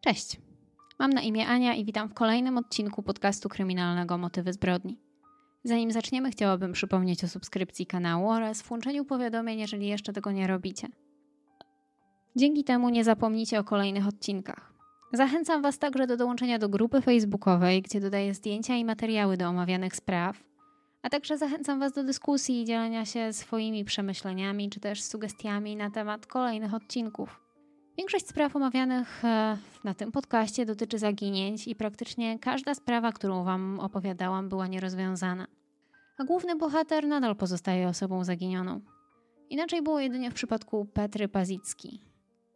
Cześć. Mam na imię Ania i witam w kolejnym odcinku podcastu kryminalnego Motywy zbrodni. Zanim zaczniemy, chciałabym przypomnieć o subskrypcji kanału oraz włączeniu powiadomień, jeżeli jeszcze tego nie robicie. Dzięki temu nie zapomnijcie o kolejnych odcinkach. Zachęcam Was także do dołączenia do grupy facebookowej, gdzie dodaję zdjęcia i materiały do omawianych spraw, a także zachęcam Was do dyskusji i dzielenia się swoimi przemyśleniami czy też sugestiami na temat kolejnych odcinków. Większość spraw omawianych e, na tym podcaście dotyczy zaginięć i praktycznie każda sprawa, którą Wam opowiadałam, była nierozwiązana. A główny bohater nadal pozostaje osobą zaginioną. Inaczej było jedynie w przypadku Petry Pazicki,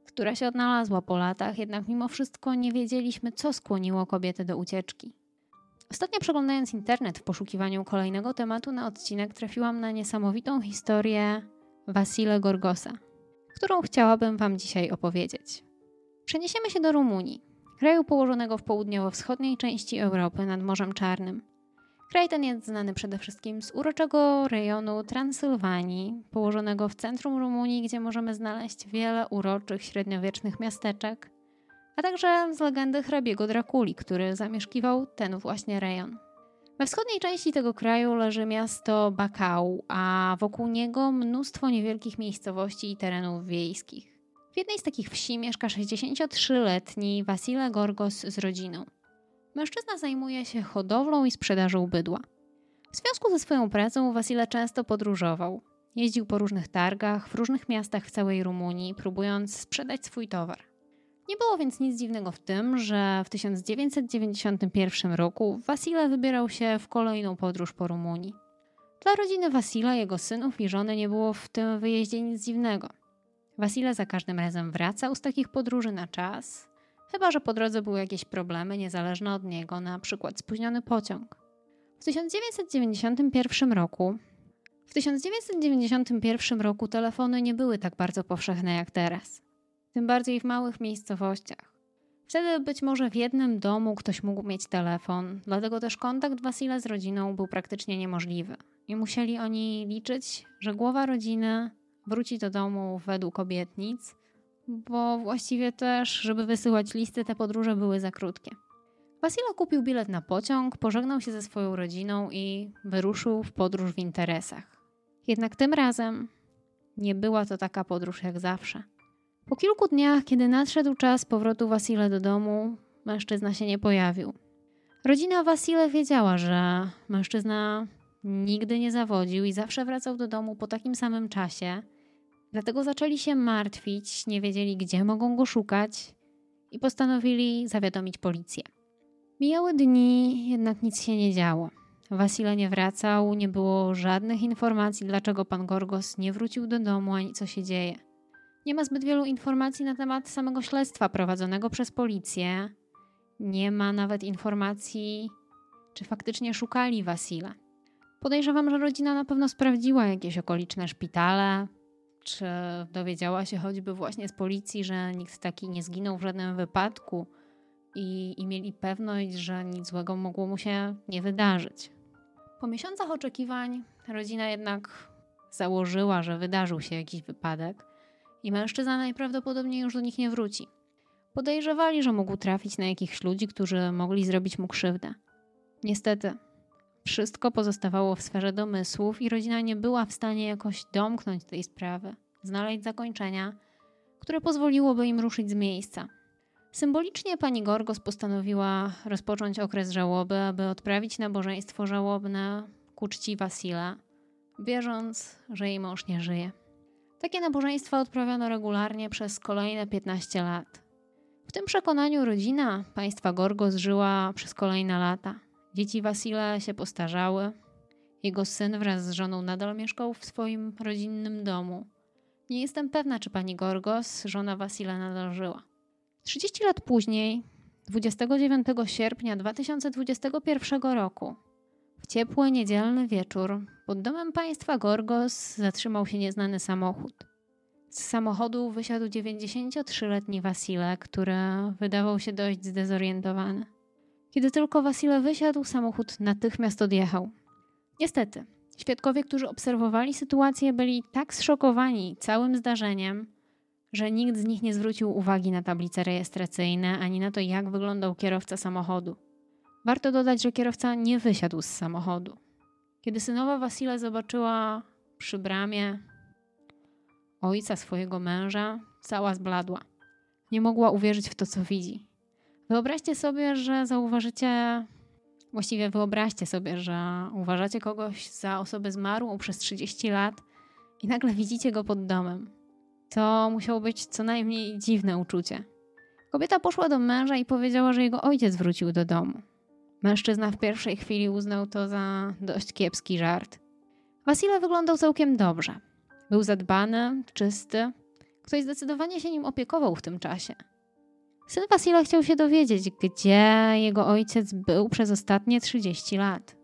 która się odnalazła po latach, jednak mimo wszystko nie wiedzieliśmy, co skłoniło kobietę do ucieczki. Ostatnio przeglądając internet w poszukiwaniu kolejnego tematu na odcinek, trafiłam na niesamowitą historię Wasile Gorgosa – którą chciałabym Wam dzisiaj opowiedzieć. Przeniesiemy się do Rumunii, kraju położonego w południowo-wschodniej części Europy nad Morzem Czarnym. Kraj ten jest znany przede wszystkim z uroczego rejonu Transylwanii, położonego w centrum Rumunii, gdzie możemy znaleźć wiele uroczych średniowiecznych miasteczek, a także z legendy hrabiego Drakuli, który zamieszkiwał ten właśnie rejon. We wschodniej części tego kraju leży miasto Bakau, a wokół niego mnóstwo niewielkich miejscowości i terenów wiejskich. W jednej z takich wsi mieszka 63-letni Wasile Gorgos z rodziną. Mężczyzna zajmuje się hodowlą i sprzedażą bydła. W związku ze swoją pracą Wasile często podróżował. Jeździł po różnych targach w różnych miastach w całej Rumunii, próbując sprzedać swój towar. Nie było więc nic dziwnego w tym, że w 1991 roku Wasile wybierał się w kolejną podróż po Rumunii. Dla rodziny Wasila, jego synów i żony nie było w tym wyjeździe nic dziwnego. Wasile za każdym razem wracał z takich podróży na czas, chyba że po drodze były jakieś problemy niezależne od niego, na przykład spóźniony pociąg. W 1991 roku w 1991 roku telefony nie były tak bardzo powszechne jak teraz tym bardziej w małych miejscowościach. Wtedy być może w jednym domu ktoś mógł mieć telefon, dlatego też kontakt Wasila z rodziną był praktycznie niemożliwy. I musieli oni liczyć, że głowa rodziny wróci do domu według obietnic, bo właściwie też, żeby wysyłać listy, te podróże były za krótkie. Wasila kupił bilet na pociąg, pożegnał się ze swoją rodziną i wyruszył w podróż w interesach. Jednak tym razem nie była to taka podróż jak zawsze. Po kilku dniach, kiedy nadszedł czas powrotu Wasile do domu, mężczyzna się nie pojawił. Rodzina Wasile wiedziała, że mężczyzna nigdy nie zawodził i zawsze wracał do domu po takim samym czasie. Dlatego zaczęli się martwić, nie wiedzieli, gdzie mogą go szukać i postanowili zawiadomić policję. Mijały dni, jednak nic się nie działo. Wasile nie wracał, nie było żadnych informacji, dlaczego pan Gorgos nie wrócił do domu ani co się dzieje. Nie ma zbyt wielu informacji na temat samego śledztwa prowadzonego przez policję. Nie ma nawet informacji, czy faktycznie szukali Wasila. Podejrzewam, że rodzina na pewno sprawdziła jakieś okoliczne szpitale, czy dowiedziała się choćby właśnie z policji, że nikt taki nie zginął w żadnym wypadku i, i mieli pewność, że nic złego mogło mu się nie wydarzyć. Po miesiącach oczekiwań rodzina jednak założyła, że wydarzył się jakiś wypadek i mężczyzna najprawdopodobniej już do nich nie wróci. Podejrzewali, że mógł trafić na jakichś ludzi, którzy mogli zrobić mu krzywdę. Niestety, wszystko pozostawało w sferze domysłów i rodzina nie była w stanie jakoś domknąć tej sprawy, znaleźć zakończenia, które pozwoliłoby im ruszyć z miejsca. Symbolicznie pani Gorgos postanowiła rozpocząć okres żałoby, aby odprawić nabożeństwo żałobne ku czci Wasila, wierząc, że jej mąż nie żyje. Takie nabożeństwa odprawiano regularnie przez kolejne 15 lat. W tym przekonaniu rodzina państwa Gorgos żyła przez kolejne lata. Dzieci Wasile się postarzały. Jego syn wraz z żoną nadal mieszkał w swoim rodzinnym domu. Nie jestem pewna, czy pani Gorgos, żona Wasila, nadal żyła. 30 lat później, 29 sierpnia 2021 roku, w ciepły niedzielny wieczór pod domem państwa Gorgos zatrzymał się nieznany samochód. Z samochodu wysiadł 93-letni Wasile, który wydawał się dość zdezorientowany. Kiedy tylko Wasile wysiadł, samochód natychmiast odjechał. Niestety, świadkowie, którzy obserwowali sytuację, byli tak zszokowani całym zdarzeniem, że nikt z nich nie zwrócił uwagi na tablice rejestracyjne ani na to, jak wyglądał kierowca samochodu. Warto dodać, że kierowca nie wysiadł z samochodu. Kiedy synowa Wasila zobaczyła przy bramie ojca swojego męża, cała zbladła. Nie mogła uwierzyć w to, co widzi. Wyobraźcie sobie, że zauważycie, właściwie wyobraźcie sobie, że uważacie kogoś za osobę zmarłą przez 30 lat i nagle widzicie go pod domem. To musiało być co najmniej dziwne uczucie. Kobieta poszła do męża i powiedziała, że jego ojciec wrócił do domu. Mężczyzna w pierwszej chwili uznał to za dość kiepski żart. Wasila wyglądał całkiem dobrze. Był zadbany, czysty. Ktoś zdecydowanie się nim opiekował w tym czasie. Syn Wasila chciał się dowiedzieć, gdzie jego ojciec był przez ostatnie 30 lat.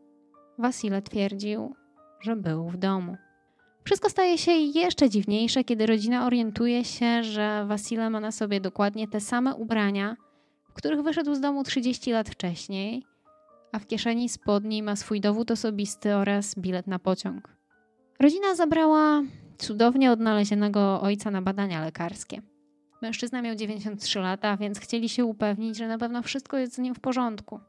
Wasile twierdził, że był w domu. Wszystko staje się jeszcze dziwniejsze, kiedy rodzina orientuje się, że Wasile ma na sobie dokładnie te same ubrania, w których wyszedł z domu 30 lat wcześniej, a w kieszeni spodni ma swój dowód osobisty oraz bilet na pociąg. Rodzina zabrała cudownie odnalezionego ojca na badania lekarskie. Mężczyzna miał 93 lata, więc chcieli się upewnić, że na pewno wszystko jest z nim w porządku.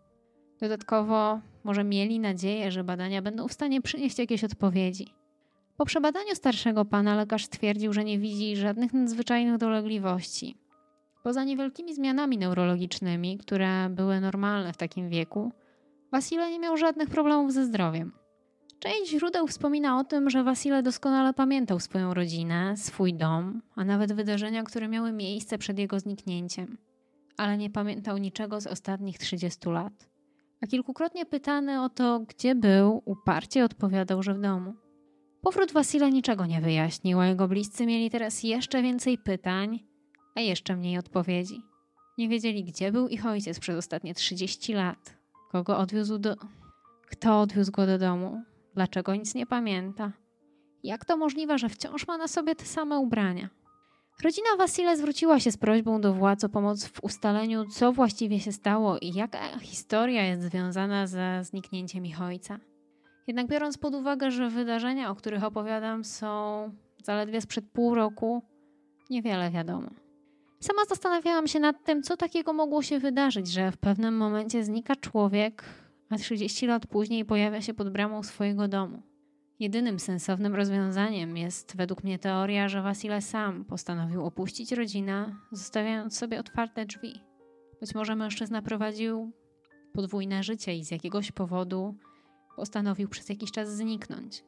Dodatkowo może mieli nadzieję, że badania będą w stanie przynieść jakieś odpowiedzi. Po przebadaniu starszego pana lekarz stwierdził, że nie widzi żadnych nadzwyczajnych dolegliwości. Poza niewielkimi zmianami neurologicznymi, które były normalne w takim wieku, Wasile nie miał żadnych problemów ze zdrowiem. Część źródeł wspomina o tym, że Wasile doskonale pamiętał swoją rodzinę, swój dom, a nawet wydarzenia, które miały miejsce przed jego zniknięciem. Ale nie pamiętał niczego z ostatnich 30 lat. A kilkukrotnie pytany o to, gdzie był, uparcie odpowiadał, że w domu. Powrót Wasila niczego nie wyjaśnił, a jego bliscy mieli teraz jeszcze więcej pytań, a jeszcze mniej odpowiedzi. Nie wiedzieli, gdzie był ich ojciec przez ostatnie 30 lat, kogo odwiózł do. Kto odwiózł go do domu, Dlaczego nic nie pamięta? Jak to możliwe, że wciąż ma na sobie te same ubrania? Rodzina Wasile zwróciła się z prośbą do władz o pomoc w ustaleniu, co właściwie się stało i jaka historia jest związana ze zniknięciem ich ojca. Jednak biorąc pod uwagę, że wydarzenia, o których opowiadam, są zaledwie sprzed pół roku, niewiele wiadomo. Sama zastanawiałam się nad tym, co takiego mogło się wydarzyć, że w pewnym momencie znika człowiek, a 30 lat później pojawia się pod bramą swojego domu. Jedynym sensownym rozwiązaniem jest według mnie teoria, że Wasile sam postanowił opuścić rodzinę, zostawiając sobie otwarte drzwi. Być może mężczyzna prowadził podwójne życie i z jakiegoś powodu postanowił przez jakiś czas zniknąć.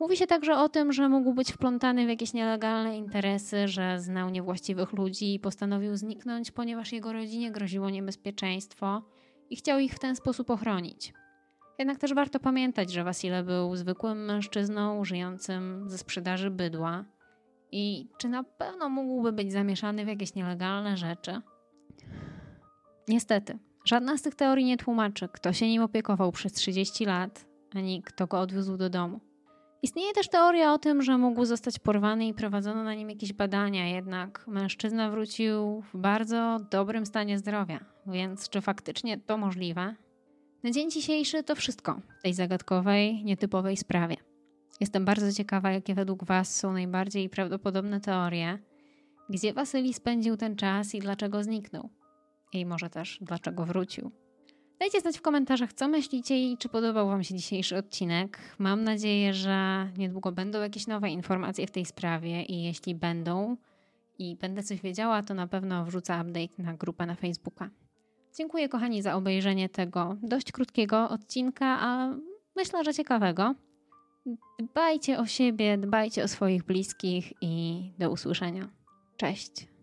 Mówi się także o tym, że mógł być wplątany w jakieś nielegalne interesy, że znał niewłaściwych ludzi i postanowił zniknąć, ponieważ jego rodzinie groziło niebezpieczeństwo i chciał ich w ten sposób ochronić. Jednak też warto pamiętać, że Wasile był zwykłym mężczyzną żyjącym ze sprzedaży bydła i czy na pewno mógłby być zamieszany w jakieś nielegalne rzeczy? Niestety, żadna z tych teorii nie tłumaczy, kto się nim opiekował przez 30 lat, ani kto go odwiózł do domu. Istnieje też teoria o tym, że mógł zostać porwany i prowadzono na nim jakieś badania, jednak mężczyzna wrócił w bardzo dobrym stanie zdrowia, więc czy faktycznie to możliwe? Na dzień dzisiejszy to wszystko w tej zagadkowej, nietypowej sprawie. Jestem bardzo ciekawa, jakie według Was są najbardziej prawdopodobne teorie, gdzie Wasyli spędził ten czas i dlaczego zniknął. I może też dlaczego wrócił. Dajcie znać w komentarzach, co myślicie i czy podobał Wam się dzisiejszy odcinek. Mam nadzieję, że niedługo będą jakieś nowe informacje w tej sprawie i jeśli będą i będę coś wiedziała, to na pewno wrzucę update na grupę na Facebooka. Dziękuję kochani za obejrzenie tego dość krótkiego odcinka, a myślę, że ciekawego. Dbajcie o siebie, dbajcie o swoich bliskich i do usłyszenia. Cześć.